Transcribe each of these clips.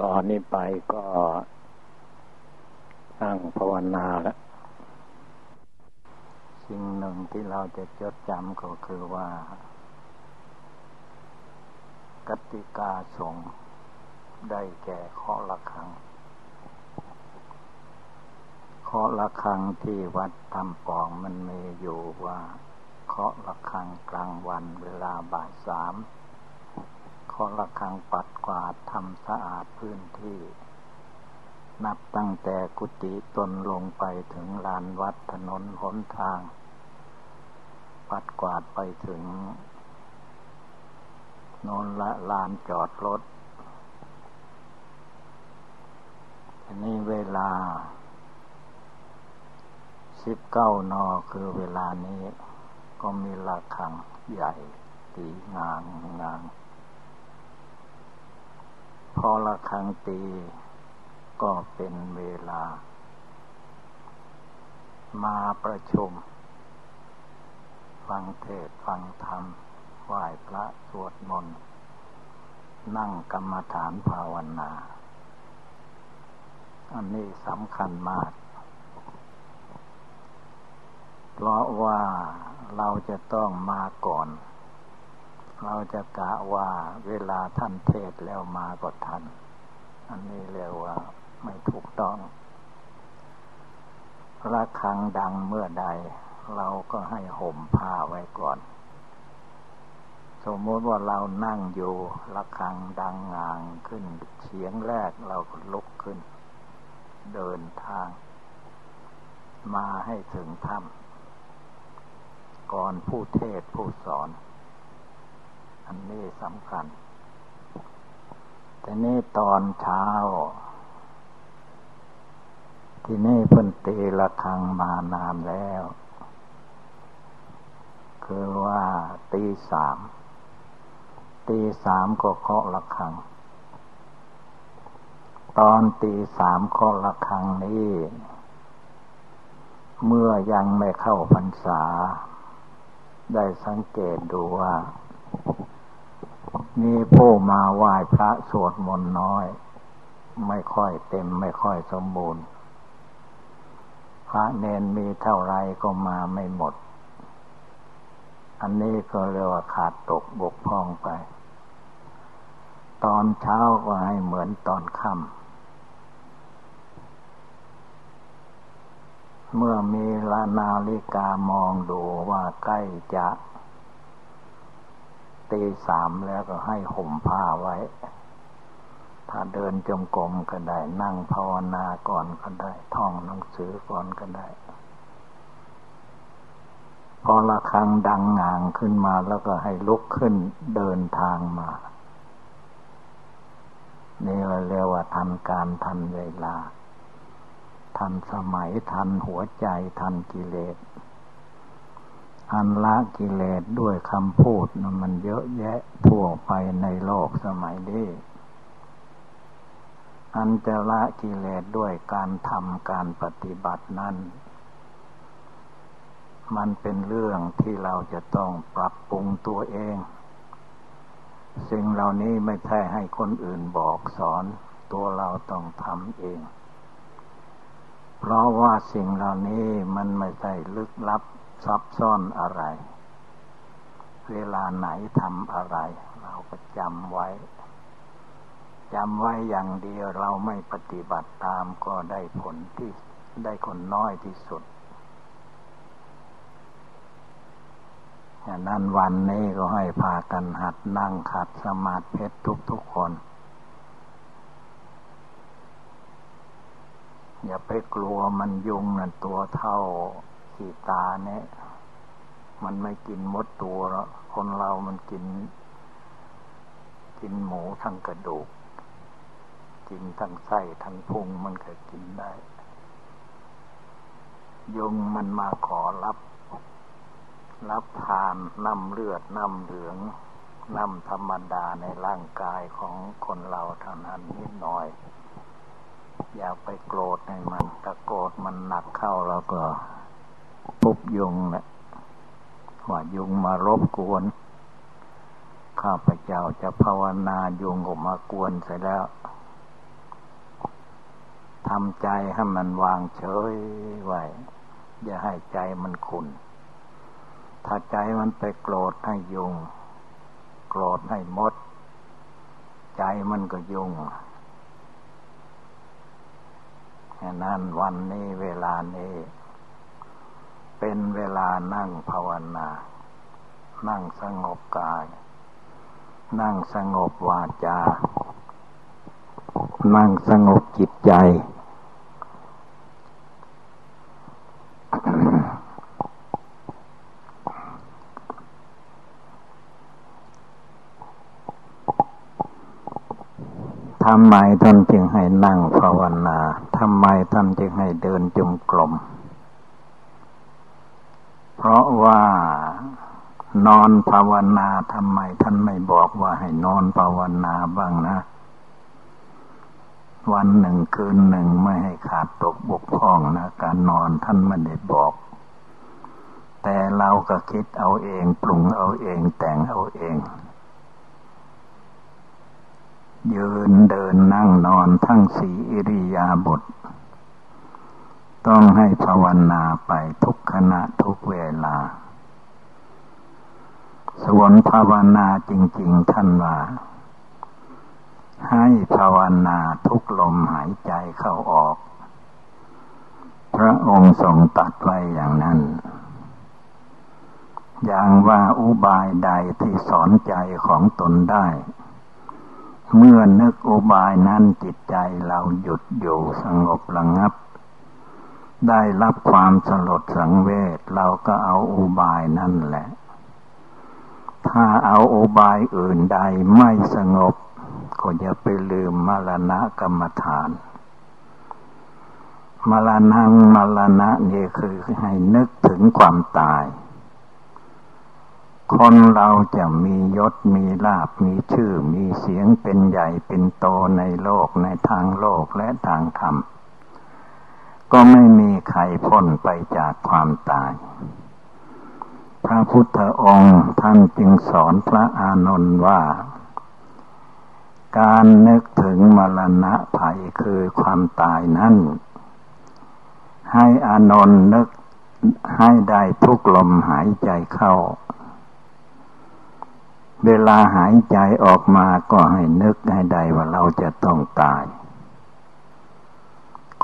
ตอนนี้ไปก็ตั้งภาวนาแล้วสิ่งหนึ่งที่เราจะจดจำก็คือว่า กติกาสงได้แก่ข้อละครังข้อละครังที่วัดทำปองมันมีอยู่ว่าเคาะละครังกลางวันเวลาบ่ายสาม เคาะละคังปัดกวาดทำสะอาดพื้นที่ นับตั้งแต่กุฏิตนลงไปถึงลานวัดถนนหนทาง ปัดกวาดไปถึงนนละลานจอดรถทีนี้เวลาสิบเก้านอคือเวลานี้ ก็มีระฆังใหญ่ตีงางงาง พอระฆังตีก็เป็นเวลา มาประชุม ฟังเทศฟังธรรมไหว้พระสวดมนต์นั่งกรรมฐานภาวนา อันนี้สำคัญมาก เพราะว่าเราจะต้องมาก่อน เราจะกะว่าเวลาท่านเทศแล้วมาก็ทัน อันนี้เรียกว่าไม่ถูกต้องระฆังดังเมื่อใด เราก็ให้ห่มผ้าไว้ก่อน สมมติว่าเรานั่งอยู่ระฆังดังงางขึ้นเฉียงแรกเราก็ลุกขึ้น เดินทาง มาให้ถึงถ้ำก่อนผู้เทศผู้สอน อันนี้สำคัญ แต่นี่ตอนเช้า ที่นี่เพิ่นตีละครังมานานแล้ว คือว่าตีสาม ตีสามก็เคาะละครัง ตอนตีสามเคาะละครังนี้เมื่อยังไม่เข้าพรรษา ได้สังเกตดูว่า มีผู้มาไหว้พระสวดมนต์น้อย ไม่ค่อยเต็มไม่ค่อยสมบูรณ์ พระเนนมีเท่าไรก็มาไม่หมด อันนี้ก็เรียกว่าขาดตกบกพร่องไป ตอนเช้าก็ให้เหมือนตอนค่ำเมื่อมีลานาฬิกามองดูว่าใกล้จะ ตีสามแล้วก็ให้ห่มผ้าไว้ ถ้าเดินจมกรมก็ได้ นั่งภาวนาก่อนก็ได้ ท่องหนังสือก่อนก็ได้ พอละครังดังงางขึ้นมาแล้วก็ให้ลุกขึ้นเดินทางมา นี่เราเรียกว่าทันการทันเวลา ทันสมัยทันหัวใจทันกิเลส อันละกิเลสด้วยคำพูดนะมันเยอะแยะทั่วไปในโลกสมัยนี้ อันจะละกิเลสด้วยการทำการปฏิบัตินั้น มันเป็นเรื่องที่เราจะต้องปรับปรุงตัวเอง สิ่งเหล่านี้ไม่ใช่ให้คนอื่นบอกสอน ตัวเราต้องทำเอง เพราะว่าสิ่งเหล่านี้มันไม่ใช่ลึกลับ ซับซ้อนอะไร เวลาไหนทำอะไร เราก็จำไว้จำไว้อย่างเดียวเราไม่ปฏิบัติตามก็ได้ผลที่ได้คนน้อยที่สุดอย่างนั้นวันนี้ก็ให้พากันหัดนั่งขัดสมาธิเพชรทุกคน อย่าไปกลัวมันยุงนั่นตัวเท่า ขีตาเนี่ย มันไม่กินมดตัวแล้วคนเรามันกิน กินหมูทั้งกระดูก กินทั้งไส้ทั้งพุงมันก็กินได้ ยุงมันมาขอรับ รับทานน้ำเลือดน้ำเหลืองน้ำธรรมดาในร่างกายของคนเราเท่านั้นนิดหน่อย อย่าไปโกรธให้มันถ้าโกรธมันหนักเข้าแล้วก็ ปุบยุงแหละว่ายุงมารบกวน ข้าพเจ้าจะภาวนายุงก็มากวนเสร็จแล้วทำใจให้มันวางเฉยไว้ อย่าให้ใจมันขุนถ้าใจมันไปโกรธให้ยุง โกรธให้มด ใจมันก็ยุงแค่นั้นวันนี้เวลานี้ เป็นเวลานั่งภาวนา นั่งสงบกาย นั่งสงบวาจา นั่งสงบจิตใจ ทำไมท่านจึงให้นั่งภาวนา ทำไมท่านจึงให้เดินจมกลม เพราะว่านอนภาวนาทำไมท่านไม่บอกว่าให้นอนภาวนาบ้างนะ วันหนึ่งคืนหนึ่งไม่ให้ขาดตกบกพร่องนะ การนอนท่านไม่ได้บอก แต่เราก็คิดเอาเองปรุงเอาเองแต่งเอาเอง ยืนเดินนั่งนอนทั้งสีอิริยาบถ ต้องให้ภาวนาไปทุกขณะทุกเวลา สวนภาวนาจริง ๆ ท่านว่า ให้ภาวนาทุกลมหายใจเข้าออก พระองค์ทรงตัดไว้อย่างนั้น อย่างว่าอุบายใดที่สอนใจของตนได้ เมื่อนึกอุบายนั้นจิตใจเราหยุดอยู่สงบระงับ ได้รับความสลดสังเวชเราก็เอาอุบายนั่นแหละ ถ้าเอาอุบายอื่นใดไม่สงบ ก็อย่าไปลืมมรณะกรรมฐาน มรณะมรณะนี่คือให้นึกถึงความตาย คนเราจะมียศมีลาบมีชื่อมีเสียงเป็นใหญ่เป็นโตในโลกในทางโลกและทางธรรม ก็ไม่มีใครพ้นไปจากความตาย พระพุทธองค์ท่านจึงสอนพระอานนท์ว่า การนึกถึงมรณะภัยคือความตายนั้น ให้อานนท์นึกให้ได้ทุกลมหายใจเข้า เวลาหายใจออกมาก็ให้นึกให้ได้ว่าเราจะต้องตาย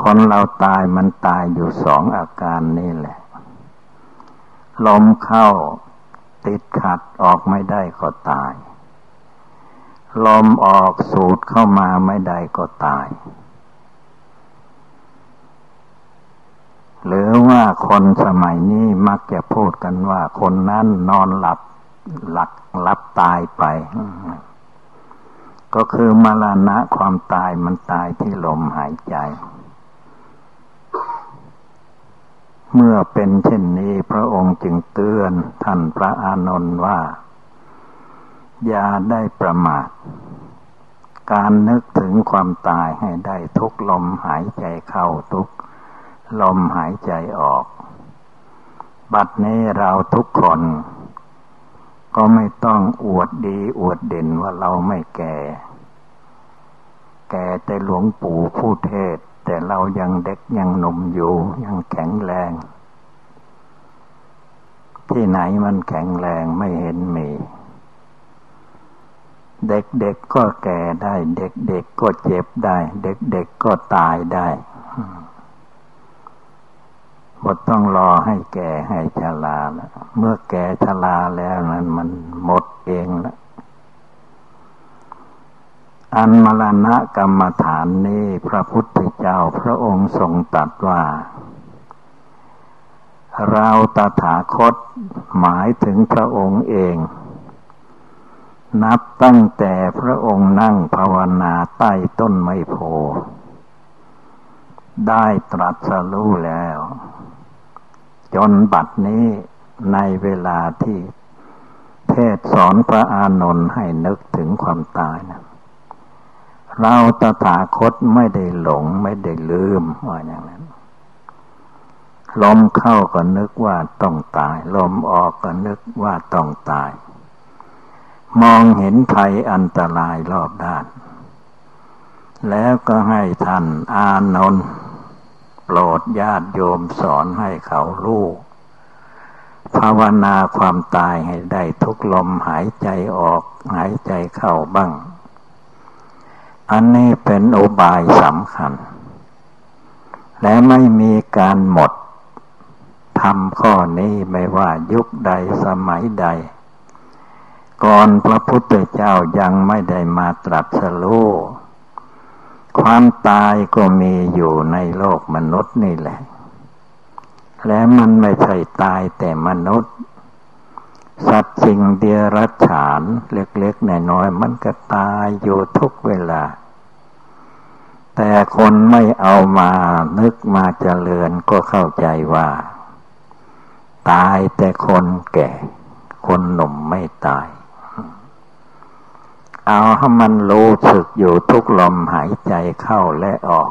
คนเราตายมันตายอยู่สองอาการนี่แหละ ลมเข้าติดขัดออกไม่ได้ก็ตาย ลมออกสูดเข้ามาไม่ได้ก็ตาย หรือว่าคนสมัยนี้มักจะพูดกันว่า คนนั้นนอนหลับหลักรับตายไป ก็คือมรณะความตายมันตายที่ลมหายใจ เมื่อเป็นเช่นนี้พระองค์จึงเตือนท่านพระอานนท์ว่า อย่าได้ประมาท การนึกถึงความตายให้ได้ทุกลมหายใจเข้าทุกลมหายใจออก บัดนี้เราทุกคน ก็ไม่ต้องอวดดีอวดเด่นว่าเราไม่แก่ แก่แต่หลวงปู่ผู้เทศ แต่เรายังเด็กยังหนุ่มอยู่ ยังแข็งแรง ที่ไหนมันแข็งแรงไม่เห็นมี เด็กๆก็แก่ได้ เด็กๆก็เจ็บได้ เด็กๆก็ตายได้บทต้องรอให้แก่ให้ชราแล้วเมื่อแก่ชราแล้วนั้นมันหมดเองแล้ว อันมรณะกรรมฐานนี้พระพุทธเจ้าพระองค์ทรงตรัสว่า เราตถาคตหมายถึงพระองค์เอง นับตั้งแต่พระองค์นั่งภาวนาใต้ต้นไมโพ ได้ตรัสรู้แล้ว จนบัดนี้ในเวลาที่เทศสอนพระอานนท์ให้นึกถึงความตายนะ เราตถาคตไม่ได้หลงไม่ได้ลืมว่าอย่างนั้น ลมเข้าก็นึกว่าต้องตาย ลมออกก็นึกว่าต้องตาย มองเห็นภัยอันตรายรอบด้าน แล้วก็ให้ท่านอานนท์โปรดญาติโยมสอนให้เขารู้ภาวนาความตายให้ได้ทุกลมหายใจออก หายใจเข้าบ้าง อันนี้เป็นอุบายสำคัญ และไม่มีการหมดทำข้อนี้ไม่ว่ายุคใดสมัยใด ก่อนพระพุทธเจ้ายังไม่ได้มาตรัสรู้ความตายก็มีอยู่ในโลกมนุษย์นี่แหละ และมันไม่ใช่ตายแต่มนุษย์ สัตว์สิ่งเดียรัจฉาน เล็กๆน้อยๆมันก็ตายอยู่ทุกเวลา แต่คนไม่เอามานึกมาเจริญก็เข้าใจว่า ตายแต่คนแก่ คนหนุ่มไม่ตาย เอาให้มันรู้สึกอยู่ทุกลมหายใจเข้าและออก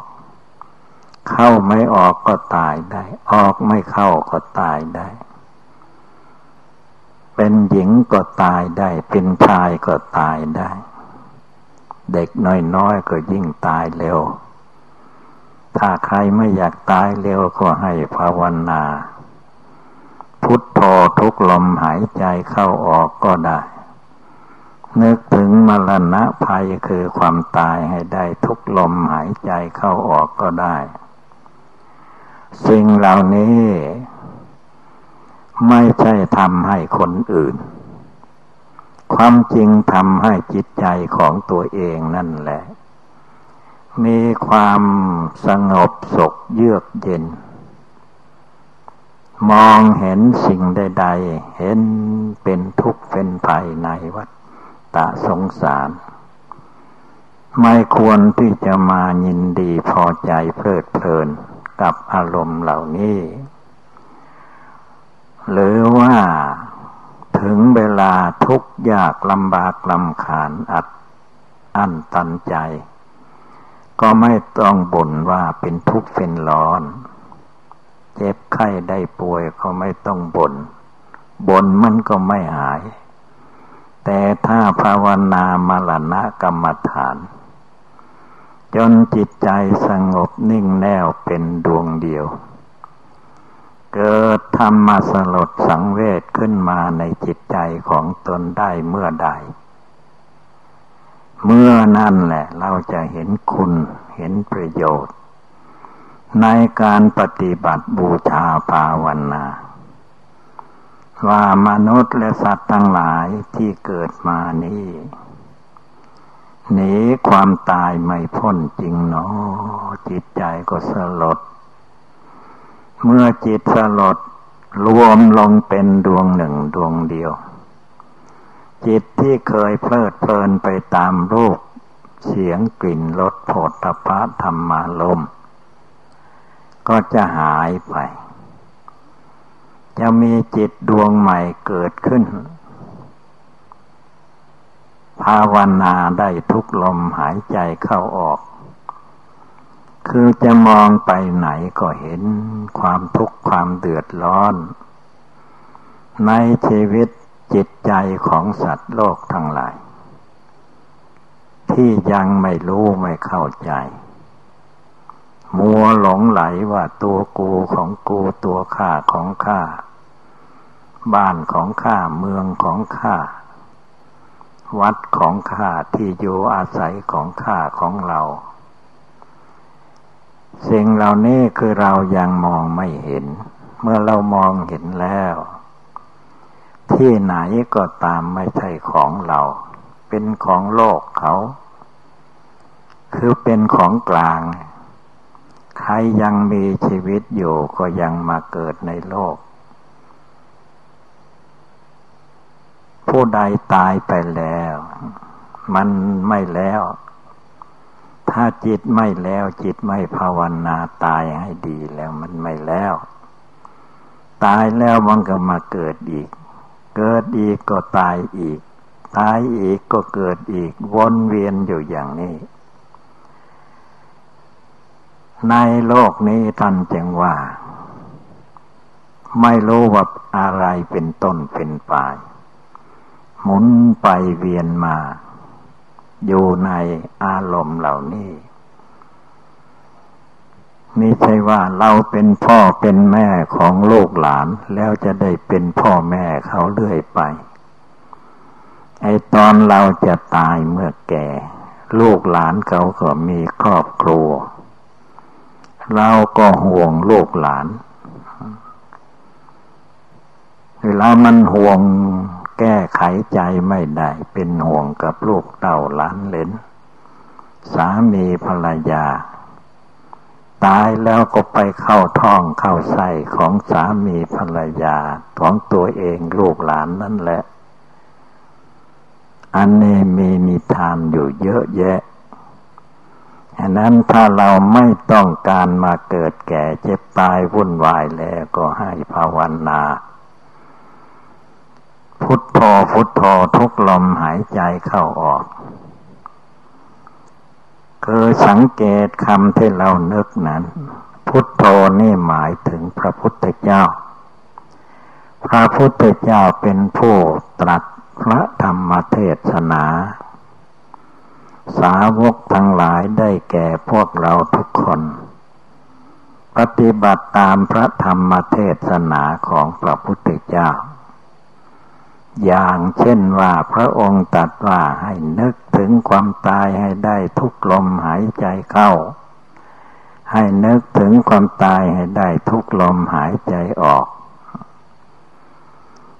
เข้าไม่ออกก็ตายได้ ออกไม่เข้าก็ตายได้ เป็นหญิงก็ตายได้ เป็นชายก็ตายได้ เด็กน้อยๆก็ยิ่งตายเร็ว ถ้าใครไม่อยากตายเร็วก็ให้ภาวนา พุทโธทุกลมหายใจเข้าออกก็ได้ นึกถึงมรณะภัยคือความตายให้ได้ทุกลมหายใจเข้าออกก็ได้ สิ่งเหล่านี้ ไม่ใช่ทำให้คนอื่น ความจริงทำให้จิตใจของตัวเองนั่นแหละ มีความสงบสุขเยือกเย็น มองเห็นสิ่งใด ๆ เห็นเป็นทุกข์เป็นภัยในวัฏตะสงสาร ไม่ควรที่จะมายินดีพอใจเพลิดเพลินกับอารมณ์เหล่านี้ หรือว่าถึงเวลาทุกข์ยากลำบากลำขานอัดอั้นตันใจ ก็ไม่ต้องบ่นว่าเป็นทุกข์เป็นร้อน เจ็บไข้ได้ป่วยก็ไม่ต้องบน่นบ่นมันก็ไม่หาย แต่ถ้าภาวนามรณะกรรมฐาน จนจิตใจสงบนิ่งแน่วเป็นดวงเดียว เกิดธรรมสลดสังเวชขึ้นมาในจิตใจของตนได้เมื่อใด เมื่อนั่นแหละเราจะเห็นคุณเห็นประโยชน์ ในการปฏิบัติบูชาภาวนา ว่ามนุษย์และสัตว์ทั้งหลายที่เกิดมานี้หนีความตายไม่พ้นจริงเนาะจิตใจก็สลด เมื่อจิตสลดรวมลงเป็นดวงหนึ่งดวงเดียว จิตที่เคยเพลิดเพลินไปตามรูป เสียงกลิ่นรสโผฏฐพะธรรมารมก็จะหายไป จะมีจิตดวงใหม่เกิดขึ้น ภาวนาได้ทุกลมหายใจเข้าออก คือจะมองไปไหนก็เห็นความทุกข์ความเดือดร้อน ในชีวิตจิตใจของสัตว์โลกทั้งหลาย ที่ยังไม่รู้ไม่เข้าใจ มัวหลงไหลว่าตัวกูของกูตัวข้าของข้า บ้านของข้าเมืองของข้า วัดของข้าที่อยู่อาศัยของข้าของเรา สิ่งเหล่านี้คือเรายังมองไม่เห็น เมื่อเรามองเห็นแล้ว ที่ไหนก็ตามไม่ใช่ของเรา เป็นของโลกเขา คือเป็นของกลาง ใครยังมีชีวิตอยู่ก็ยังมาเกิดในโลก ผู้ใดตายไปแล้ว มันไม่แล้ว ถ้าจิตไม่แล้วจิตไม่ภาวนาตายให้ดีแล้วมันไม่แล้ว ตายแล้วมันก็มาเกิดอีก เกิดอีกก็ตายอีก ตายอีกก็เกิดอีก วนเวียนอยู่อย่างนี้ ในโลกนี้ท่านจึงว่า ไม่รู้ว่าอะไรเป็นต้นเป็นปลาย หมุนไปเวียนมา อยู่ในอารมณ์เหล่านี้ไม่ใช่ว่าเราเป็นพ่อเป็นแม่ของลูกหลาน แล้วจะได้เป็นพ่อแม่เขาเรื่อยไป ไอตอนเราจะตายเมื่อแก่ ลูกหลานเขาก็มีครอบครัว เราก็ห่วงลูกหลานเวลามันห่วง แก้ไขใจไม่ได้เป็นห่วงกับลูกเต่าหลานเลนสามีภรรยา ตายแล้วก็ไปเข้าท้องเข้าไส้ของสามีภรรยาของตัวเองลูกหลานนั่นแหละ อันนี้มีนิทานอยู่เยอะแยะฉะนั้นถ้าเราไม่ต้องการมาเกิดแก่เจ็บตายวุ่นวายแล้วก็ให้ภาวนา พุทโธพุทโธทุกลมหายใจเข้าออก คือสังเกตคำที่เรานึกนั้น พุทโธนี่หมายถึงพระพุทธเจ้า พระพุทธเจ้าเป็นผู้ตรัสพระธรรมเทศนา สาวกทั้งหลายได้แก่พวกเราทุกคน ปฏิบัติตามพระธรรมเทศนาของพระพุทธเจ้า อย่างเช่นว่าพระองค์ตรัสว่าให้นึกถึงความตายให้ได้ทุกลมหายใจเข้า ให้นึกถึงความตายให้ได้ทุกลมหายใจออก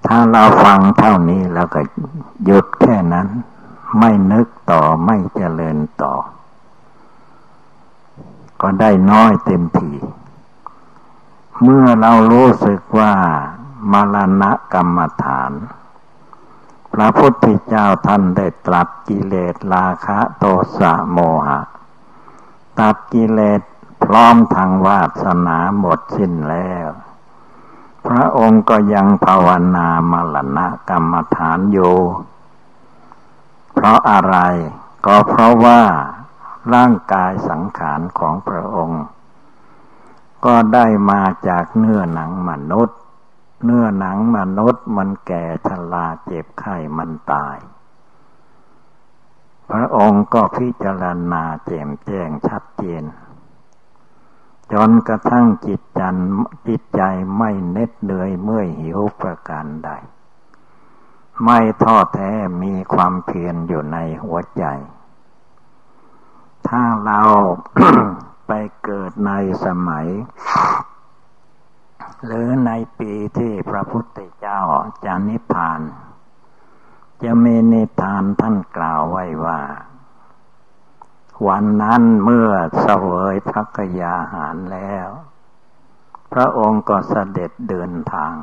ถ้าเราฟังเท่านี้แล้วก็หยุดแค่นั้น ไม่นึกต่อไม่เจริญต่อ ก็ได้น้อยเต็มทีเมื่อเรารู้สึกว่ามรณะกรรมฐาน ระพุทธเจ้าท่านได้ตรัสกิเลสราคะโทสะโมหะ ตัดกิเลสพร้อมทางวาสนาหมดสิ้นแล้ว พระองค์ก็ยังภาวนามรณะกรรมฐานอยู่ เพราะอะไร ก็เพราะว่าร่างกายสังขารของพระองค์ ก็ได้มาจากเนื้อหนังมนุษย์ เนื้อหนังมนุษย์มันแก่ชราเจ็บไข้มันตาย พระองค์ก็พิจารณาแจ่มแจ้งชัดเจน จนกระทั่งจิตจันจิตใจไม่เน็ดเหนื่อยเมื่อยหิวประการใด ไม่ท้อแท้มีความเพียรอยู่ในหัวใจ ถ้าเราไปเกิดในสมัย หรือในปีที่พระพุทธเจ้าจะนิพพาน จะมีนิทานท่านกล่าวไว้ว่า วันนั้นเมื่อเสวยพระกยาหารแล้ว พระองค์ก็เสด็จเดินทาง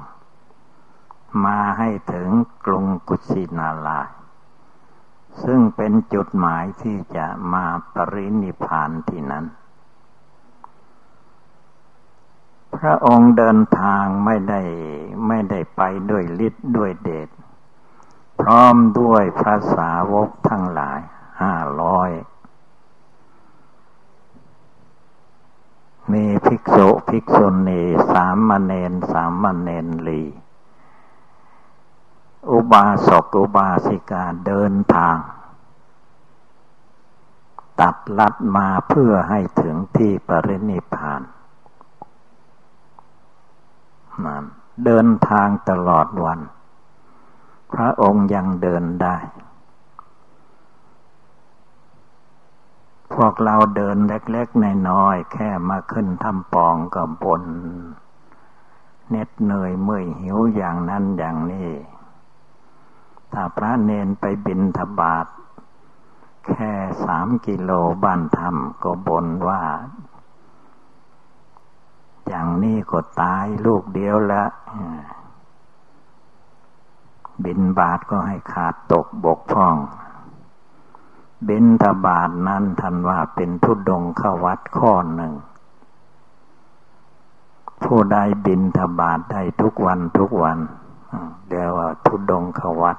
มาให้ถึงกรุงกุชินาลาซึ่งเป็นจุดหมายที่จะมาปรินิพานที่นั้น พระองค์เดินทางไม่ได้ไม่ได้ไปด้วยฤทธิ์ด้วยเดชพร้อมด้วยพระสาวกทั้งหลายห้าร้อยมีภิกษุภิกษุณีสามมเณรสามมเณรลี อุบาสกอุบาสิกาเดินทาง ตัดลัดมาเพื่อให้ถึงที่ปรินิพาน นั่นเดินทางตลอดวัน พระองค์ยังเดินได้ พวกเราเดินเล็กๆน้อยๆแค่มาขึ้นทำปองกับบนเน็ดเหนื่อยเมื่อยหิวอย่างนั้นอย่างนี้ ถ้าพระเนนไปบินทบาทแค่สามกิโลบ้านธรรมก็บนว่า อย่างนี้ก็ตายลูกเดียวละบินบาทก็ให้ขาดตกบกพร่อง บินทบาทนั้นทันว่าเป็นทุดงขวัดข้อหนึ่ง ผู้ใดบินทบาทได้ทุกวันทุกวันเรียกว่าทุดงขวัด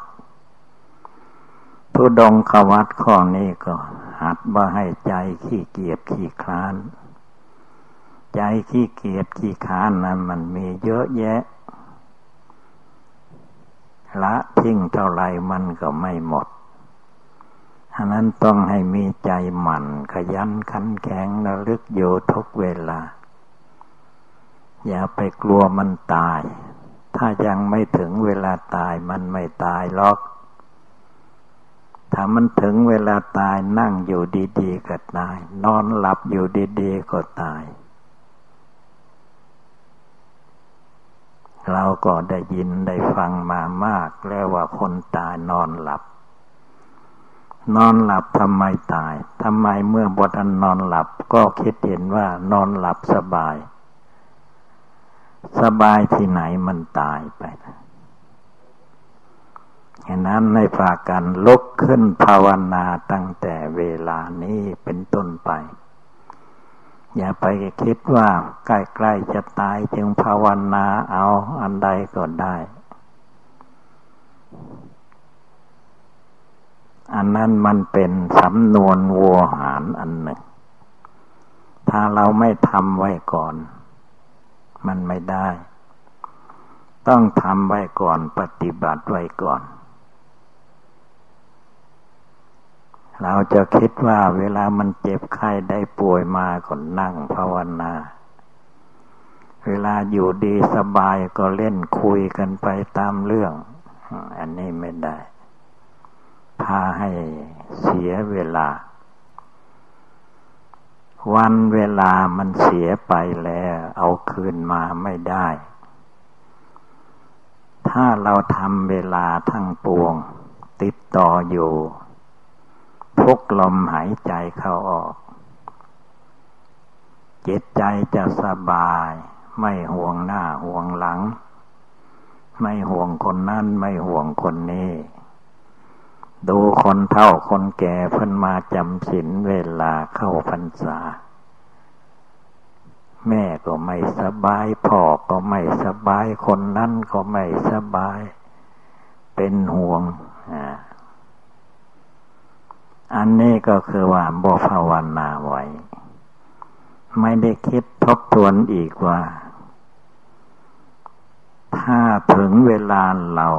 ทุดงขวัดข้อนี้ก็หัดว่าให้ใจขี้เกียจขี้คลาน ใจขี้เกียจขี้ค้านนั้นมันมีเยอะแยะ ละทิ้งเท่าไรมันก็ไม่หมดฉะนั้นต้องให้มีใจหมั่นขยันขันแข็งระลึกอยู่ทุกเวลา อย่าไปกลัวมันตาย ถ้ายังไม่ถึงเวลาตายมันไม่ตายหรอก ถ้ามันถึงเวลาตายนั่งอยู่ดี ๆ ก็ตาย นอนหลับอยู่ดี ๆ ก็ตาย เราก็ได้ยินได้ฟังมามาก แล้วว่าคนตายนอนหลับ นอนหลับทำไมตายทำไมเมื่อบทันนอนหลับก็คิดเห็นว่านอนหลับสบาย สบายที่ไหนมันตายไปฉะนั้นในฝากกันลุกขึ้นภาวนาตั้งแต่เวลานี้เป็นต้นไป อย่าไปคิดว่าใกล้ๆจะตายจึงภาวนาเอาอันใดก็ได้ อันนั้นมันเป็นสำนวนวัวหารอันหนึ่ง ถ้าเราไม่ทำไว้ก่อน มันไม่ได้ ต้องทำไว้ก่อนปฏิบัติไว้ก่อน เราจะคิดว่าเวลามันเจ็บไข้ได้ป่วยมาก็นั่งภาวนา เวลาอยู่ดีสบายก็เล่นคุยกันไปตามเรื่อง อันนี้ไม่ได้ พาให้เสียเวลา วันเวลามันเสียไปแล้ว เอาคืนมาไม่ได้ ถ้าเราทำเวลาทั้งปวง ติดต่ออยู่ พุกลมหายใจเข้าออก จิตใจจะสบาย ไม่ห่วงหน้าห่วงหลัง ไม่ห่วงคนนั้นไม่ห่วงคนนี้ ดูคนเท่าคนแก่เพิ่นมาจำศีลเวลาเข้าพรรษา แม่ก็ไม่สบายพ่อก็ไม่สบายคนนั้นก็ไม่สบาย เป็นห่วงอั อันนี้ก็คือว่าบภาวนาไว้ไม่ได้คิดทบทวนอีกว่า ถ้าถึงเวลาเรา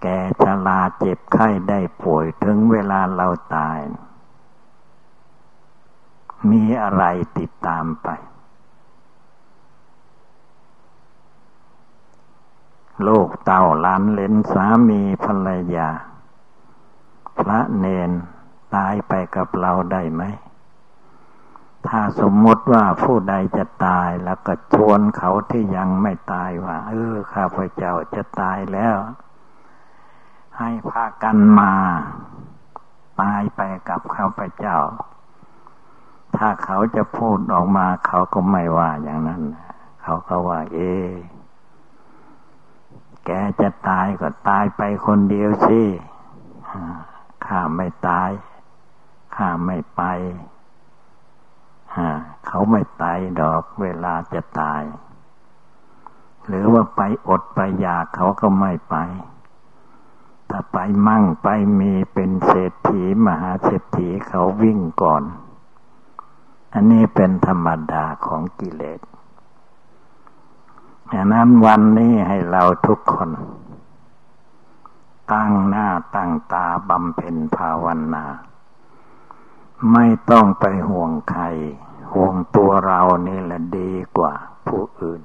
แกชราเจ็บไข้ได้ป่วยถึงเวลาเราตาย มีอะไรติดตามไป โลกเต่าล้านเลนสามีภรรยา พระเนนตายไปกับเราได้ไหม ถ้าสมมติว่าผู้ใดจะตายแล้วก็ชวนเขาที่ยังไม่ตายว่า เออข้าพเจ้าจะตายแล้ว ให้พากันมา ตายไปกับข้าพเจ้า ถ้าเขาจะพูดออกมา เขาก็ไม่ว่าอย่างนั้น เขาก็ว่า เอแกจะตายก็ตายไปคนเดียวสิ ข้าไม่ตาย ข้าไม่ไปเขาไม่ตายดอกเวลาจะตาย หรือว่าไปอดไปอยากเขาก็ไม่ไป ถ้าไปมั่งไปมีเป็นเศรษฐีมหาเศรษฐีเขาวิ่งก่อน อันนี้เป็นธรรมดาของกิเลสดังนั้นวันนี้ให้เราทุกคน ตั้งหน้าตั้งตาบำเพ็ญภาวนา ไม่ต้องไปห่วงใคร ห่วงตัวเรานี่แหละดีกว่าผู้อื่น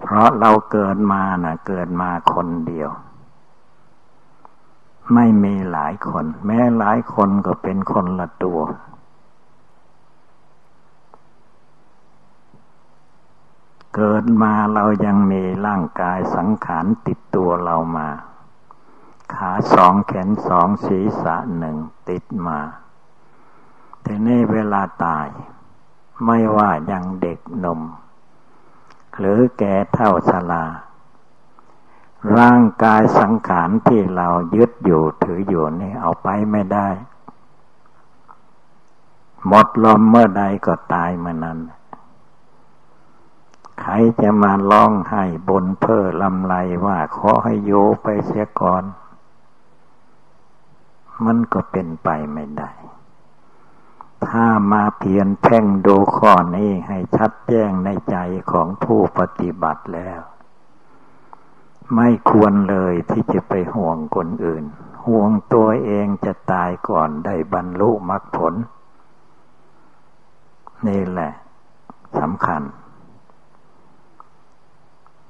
เพราะเราเกิดมานะ่ะ เกิดมาคนเดียว ไม่มีหลายคน แม้หลายคนก็เป็นคนละตัว เกิดมาเรายังมีร่างกายสังขารติดตัวเรามา ขาสองแขนสองศีรษะหนึ่งติดมาทีนี้เวลาตาย ไม่ว่ายังเด็กนมหรือแก่เท่าชรา ร่างกายสังขารที่เรายึดอยู่ถืออยู่นี่เอาไปไม่ได้ หมดลมเมื่อใดก็ตายเมื่อนั้น ใครจะมาร้องให้บนเพ้อลำไรว่าขอให้โยไปเสียก่อน มันก็เป็นไปไม่ได้ ถ้ามาเพียนแพ่งดูข้อนี้ให้ชัดแจ้งในใจของผู้ปฏิบัติแล้ว ไม่ควรเลยที่จะไปห่วงคนอื่น ห่วงตัวเองจะตายก่อนได้บรรลุมรรคผล นี่แหละสำคัญ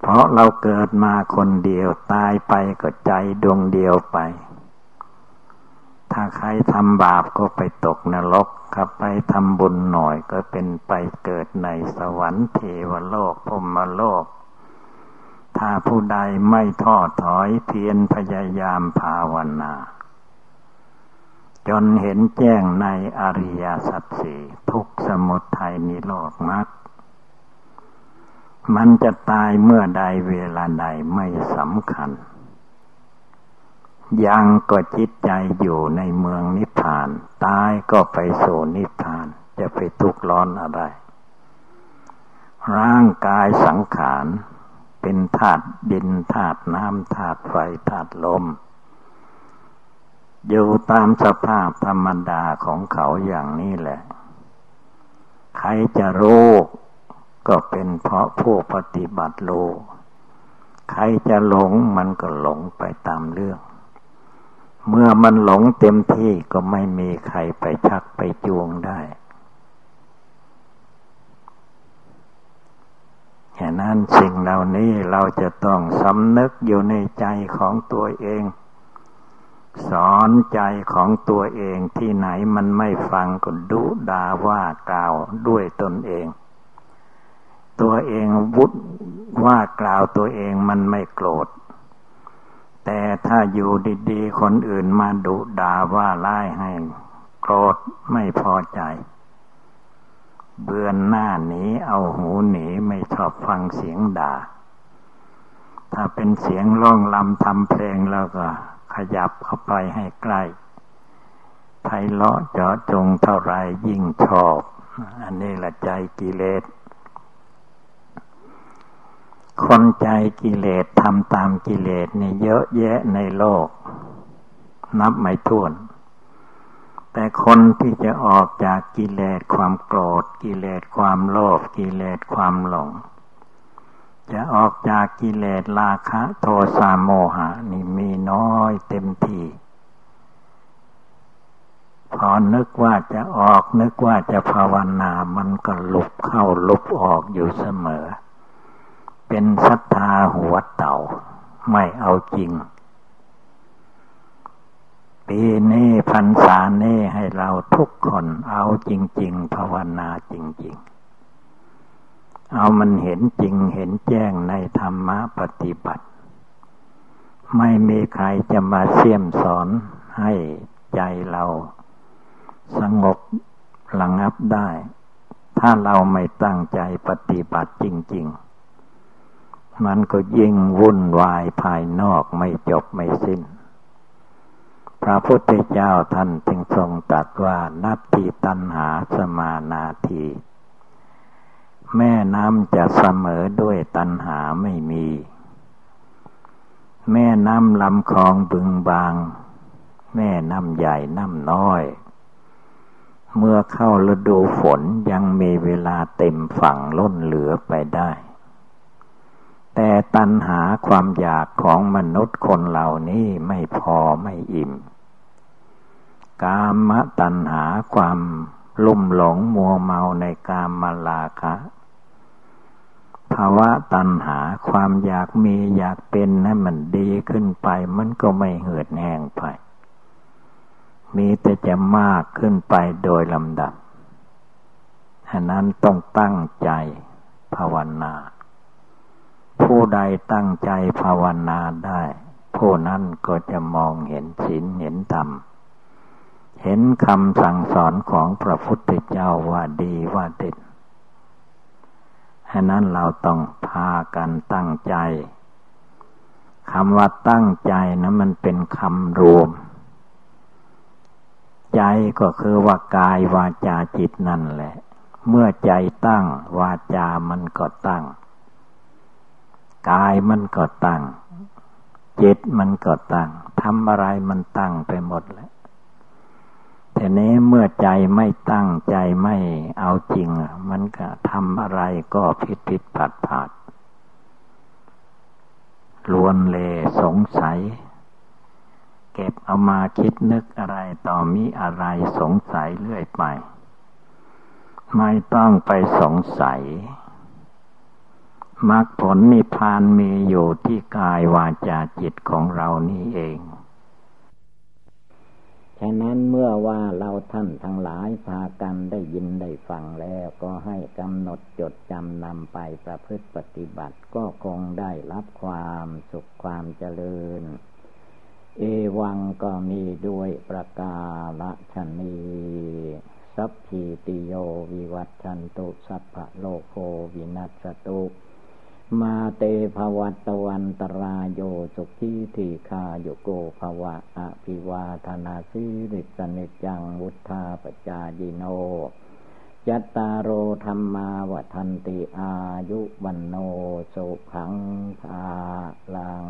เพราะเราเกิดมาคนเดียวตายไปก็ใจดวงเดียวไป ถ้าใครทำบาปก็ไปตกนรกครับไปทำบุญหน่อยก็เป็นไปเกิดในสวรรค์เทวโลกพรมโลก ถ้าผู้ใดไม่ท้อถอยเพียรพยายามภาวนา จนเห็นแจ้งในอริยสัจสี่ทุกสมุทัยนิโรธมรรค มันจะตายเมื่อใดเวลาใดไม่สำคัญ ยังก็จิตใจอยู่ในเมืองนิพพาน ตายก็ไปโสนิพพาน จะไปทุกข์ร้อนอะไร ร่างกายสังขารเป็นธาตุดินธาตุน้ำธาตุไฟธาตุลม อยู่ตามสภาพธรรมดาของเขาอย่างนี้แหละ ใครจะรู้ ก็เป็นเพราะผู้ปฏิบัติโล ใครจะหลงมันก็หลงไปตามเรื่อง เมื่อมันหลงเต็มที่ก็ไม่มีใครไปชักไปจูงได้ฉะนั้นสิ่งเหล่านี้เราจะต้องสำนึกอยู่ในใจของตัวเอง สอนใจของตัวเองที่ไหนมันไม่ฟังก็ดุด่าว่ากล่าวด้วยตนเอง ตัวเองวุฒว่ากล่าวตัวเองมันไม่โกรธ แต่ถ้าอยู่ดีๆ คนอื่นมาดุด่าว่าไล่ให้ โกรธไม่พอใจ เบือนหน้าหนีเอาหูหนีไม่ชอบฟังเสียงด่า ถ้าเป็นเสียงร้องลำทำเพลงแล้วก็ ขยับเข้าไปให้ใกล้ไพเราะเจาะจงเท่าไรยิ่งชอบ อันนี้ละใจกิเลส คนใจกิเลสทำตามกิเลสนี่เยอะแยะในโลก นับไม่ถ้วน แต่คนที่จะออกจากกิเลสความโกรธ กิเลสความโลภกิเลสความหลง จะออกจากกิเลสราคะโทสะโมหะนี่มีน้อยเต็มที่พอนึกว่าจะออกนึกว่าจะภาวนา มันก็ลุบเข้าลุบออกอยู่เสมอ เป็นศรัทธาหัวเต่า ไม่เอาจริง ปีนี้พันษาเน่ให้เราทุกคนเอาจริง ๆ ภาวนาจริง ๆ เอามันเห็นจริงเห็นแจ้งในธรรมะปฏิบัติ ไม่มีใครจะมาเสี่ยมสอนให้ใจเราสงบระงับได้ ถ้าเราไม่ตั้งใจปฏิบัติจริง ๆ มันก็ยิ่งวุ่นวายภายนอกไม่จบไม่สิ้น พระพุทธเจ้าท่านจึงทรงตรัสว่านัตติตันหาสมานาที แม่น้ำจะเสมอด้วยตันหาไม่มี แม่น้ำลำคลองบึงบาง แม่น้ำใหญ่น้ำน้อย เมื่อเข้าฤดูฝนยังมีเวลาเต็มฝั่งล้นเหลือไปได้ แต่ตัณหาความอยากของมนุษย์คนเหล่านี้ไม่พอไม่อิ่ม กามตัณหาความลุ่มหลงมัวเมาในกามมาลาคะภาวะตัณหาความอยากมีอยากเป็นให้มันดีขึ้นไป มันก็ไม่เหือดแห้งไป มีแต่จะมากขึ้นไปโดยลำดับฉะนั้นต้องตั้งใจภาวนา ผู้ใดตั้งใจภาวนาได้ ผู้นั้นก็จะมองเห็นศีลเห็นธรรม เห็นคำสั่งสอนของพระพุทธเจ้าว่าดีว่าเด็ดฉะนั้นเราต้องพากันตั้งใจคำว่าตั้งใจนะมันเป็นคำรวม ใจก็คือว่ากายวาจาจิตนั่นแหละ เมื่อใจตั้งวาจามันก็ตั้ง กายมันก็ตั้ง จิตมันก็ตั้งทำอะไรมันตั้งไปหมดแล้วแต่นี้เมื่อใจไม่ตั้งใจไม่เอาจริง มันก็ทำอะไรก็ผิดผิดผัดผัดลวนเลสงสัย เก็บเอามาคิดนึกอะไรต่อมีอะไรสงสัยเรื่อยไป ไม่ต้องไปสงสัย มรรคผลนิพพานมีอยู่ที่กายวาจาจิตของเรานี่เอง ฉะนั้นเมื่อว่าเราท่านทั้งหลายพากันได้ยินได้ฟังแล้วก็ให้กำหนดจดจำนำไปประพฤติปฏิบัติก็คงได้รับความสุขความเจริญ เอวังก็มีด้วยประกาศชนีสัพพีติโยวิวัตชันตุสัพพะโลโควินัสตุ มาเตภวัตวันตรายโยสุขีทีคาโยโกภวะอภิวาธนาสิริสนิจังวุธาปจายิโนยัตตาโรธรรมาวทันติอายุวันโนสุขังภาลัง